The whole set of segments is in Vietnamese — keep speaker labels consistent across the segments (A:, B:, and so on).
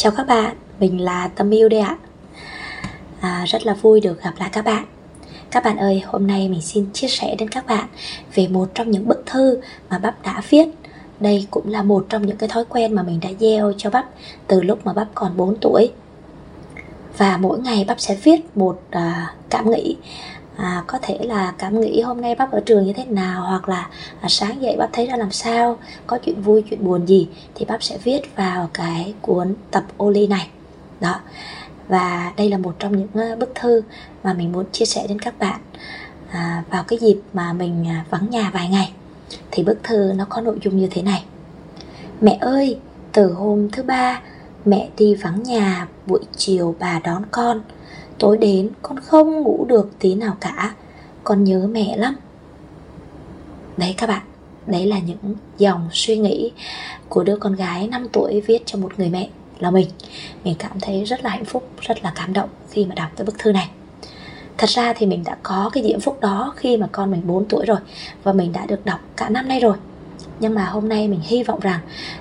A: Chào các bạn, mình là Tâm Yêu đây ạ. À, Rất là vui được gặp lại các bạn. Các bạn ơi, hôm nay mình xin chia sẻ đến các bạn Về một trong những bức thư mà Bắp đã viết. Đây cũng là một trong những cái thói quen mà mình đã gieo cho Bắp Từ lúc mà Bắp còn 4 tuổi. Và mỗi ngày Bắp sẽ viết một à, cảm nghĩ à, có thể là cảm nghĩ hôm nay bắp ở trường như thế nào hoặc là à, sáng dậy bắp thấy ra làm sao có chuyện vui chuyện buồn gì thì bắp sẽ viết vào cái cuốn tập Oli này. Đó. Và đây là một trong những bức thư mà mình muốn chia sẻ đến các bạn à, vào cái dịp mà mình à, vắng nhà vài ngày. Thì bức thư nó có nội dung như thế này. Mẹ ơi từ hôm thứ ba mẹ đi vắng nhà buổi chiều bà đón con. Tối đến, con không ngủ được tí nào cả. Con nhớ mẹ lắm. Đấy các bạn, Đấy là những dòng suy nghĩ Của đứa con gái 5 tuổi viết cho một người mẹ là mình. Mình cảm thấy rất là hạnh phúc, Rất là cảm động khi mà đọc cái bức thư này. Thật ra thì mình đã có cái diễm phúc đó Khi mà con mình 4 tuổi rồi Và mình đã được đọc cả năm nay rồi. Nhưng mà hôm nay mình hy vọng rằng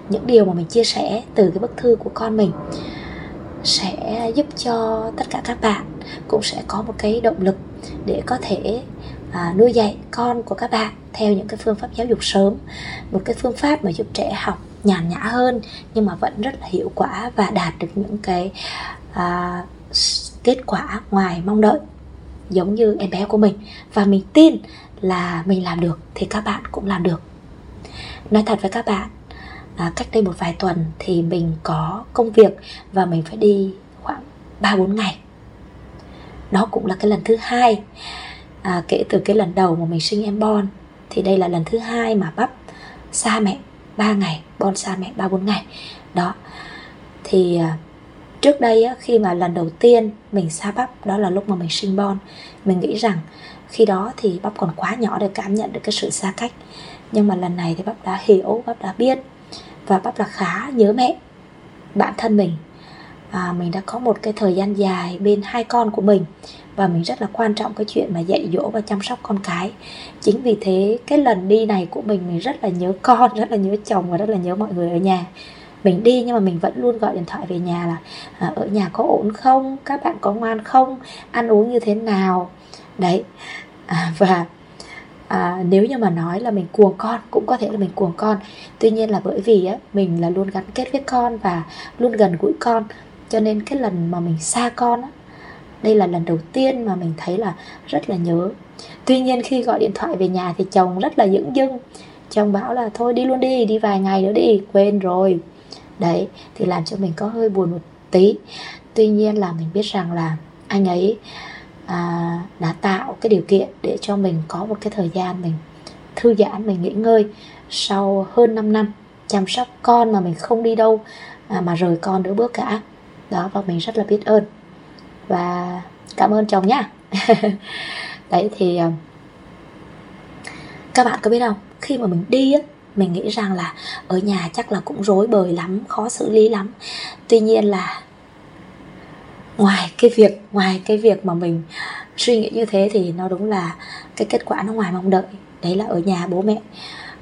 A: Những điều mà mình chia sẻ từ cái bức thư của con mình sẽ giúp cho tất cả các bạn cũng sẽ có một cái động lực để có thể à, nuôi dạy con của các bạn theo những cái phương pháp giáo dục sớm. Một cái phương pháp mà giúp trẻ học nhàn nhã hơn nhưng mà vẫn rất là hiệu quả và đạt được những cái à, kết quả ngoài mong đợi giống như em bé của mình. Và mình tin là mình làm được thì các bạn cũng làm được. Nói thật với các bạn à, cách đây một vài tuần thì mình có công việc và mình phải đi khoảng 3-4 ngày. Đó cũng là cái lần thứ hai. À, kể từ cái lần đầu mà mình sinh em Bon thì đây là lần thứ hai mà bắp xa mẹ 3 ngày Bon xa mẹ 3-4 ngày. Đó. Thì à, trước đây á, khi mà lần đầu tiên mình xa bắp đó là lúc mà mình sinh Bon mình nghĩ rằng khi đó thì bắp còn quá nhỏ để cảm nhận được cái sự xa cách. Nhưng mà lần này thì bắp đã hiểu bắp đã biết và bắp là khá nhớ mẹ bản thân mình. À, mình đã có một cái thời gian dài bên hai con của mình và mình rất là quan trọng cái chuyện mà dạy dỗ và chăm sóc con cái. Chính vì thế cái lần đi này của mình mình rất là nhớ con rất là nhớ chồng và rất là nhớ mọi người ở nhà. Mình đi nhưng mà mình vẫn luôn gọi điện thoại về nhà là à, ở nhà có ổn không? Các bạn có ngoan không? Ăn uống như thế nào? Đấy. À, và à, nếu như mà nói là mình cuồng con cũng có thể là mình cuồng con. Tuy nhiên là bởi vì á mình là luôn gắn kết với con và luôn gần gũi con cho nên cái lần mà mình xa con á đây là lần đầu tiên mà mình thấy là rất là nhớ. Tuy nhiên khi gọi điện thoại về nhà thì chồng rất là dững dưng. Chồng bảo là thôi đi luôn đi đi vài ngày nữa đi quên rồi. Đấy thì làm cho mình có hơi buồn một tí. Tuy nhiên là mình biết rằng là anh ấy à, đã tạo cái điều kiện để cho mình có một cái thời gian mình thư giãn mình nghỉ ngơi sau hơn 5 năm chăm sóc con mà mình không đi đâu à, mà rời con nữa bước cả. Đó và mình rất là biết ơn. Và cảm ơn chồng nhá. Đấy thì à, các bạn có biết không? Khi mà mình đi á mình nghĩ rằng là ở nhà chắc là cũng rối bời lắm khó xử lý lắm. Tuy nhiên là ngoài cái việc ngoài cái việc mà mình suy nghĩ như thế thì nó đúng là cái kết quả nó ngoài mong đợi. Đấy là ở nhà bố mẹ.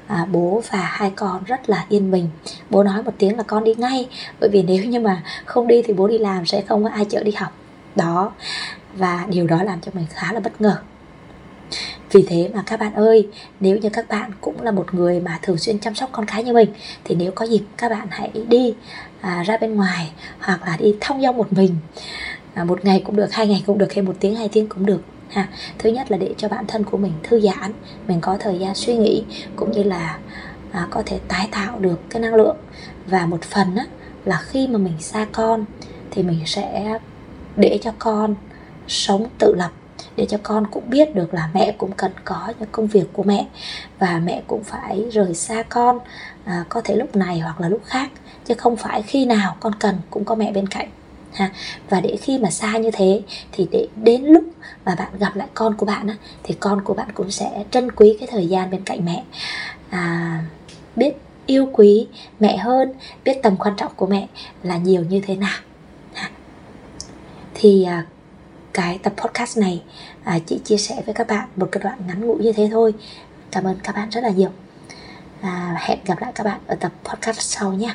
A: À, bố và hai con rất là yên bình. Bố nói một tiếng là con đi ngay. Bởi vì nếu như mà không đi thì bố đi làm sẽ không có ai chở đi học. Đó. Và điều đó làm cho mình khá là bất ngờ vì thế mà các bạn ơi nếu như các bạn cũng là một người mà thường xuyên chăm sóc con cái như mình thì nếu có dịp các bạn hãy đi à, ra bên ngoài hoặc là đi thong dong một mình. À, một ngày cũng được hai ngày cũng được hay một tiếng hai tiếng cũng được ha. Thứ nhất là để cho bản thân của mình thư giãn mình có thời gian suy nghĩ cũng như là à, có thể tái tạo được cái năng lượng. Và một phần á, là khi mà mình xa con thì mình sẽ để cho con sống tự lập để cho con cũng biết được là mẹ cũng cần có những công việc của mẹ và mẹ cũng phải rời xa con à, có thể lúc này hoặc là lúc khác chứ không phải khi nào con cần cũng có mẹ bên cạnh ha. Và để khi mà xa như thế thì để đến lúc mà bạn gặp lại con của bạn á, thì con của bạn cũng sẽ trân quý cái thời gian bên cạnh mẹ. À, biết yêu quý mẹ hơn biết tầm quan trọng của mẹ là nhiều như thế nào thì à, cái tập podcast này à, chị chia sẻ với các bạn một cái đoạn ngắn ngủ như thế thôi. Cảm ơn các bạn rất là nhiều. Và hẹn gặp lại các bạn ở tập podcast sau nhé.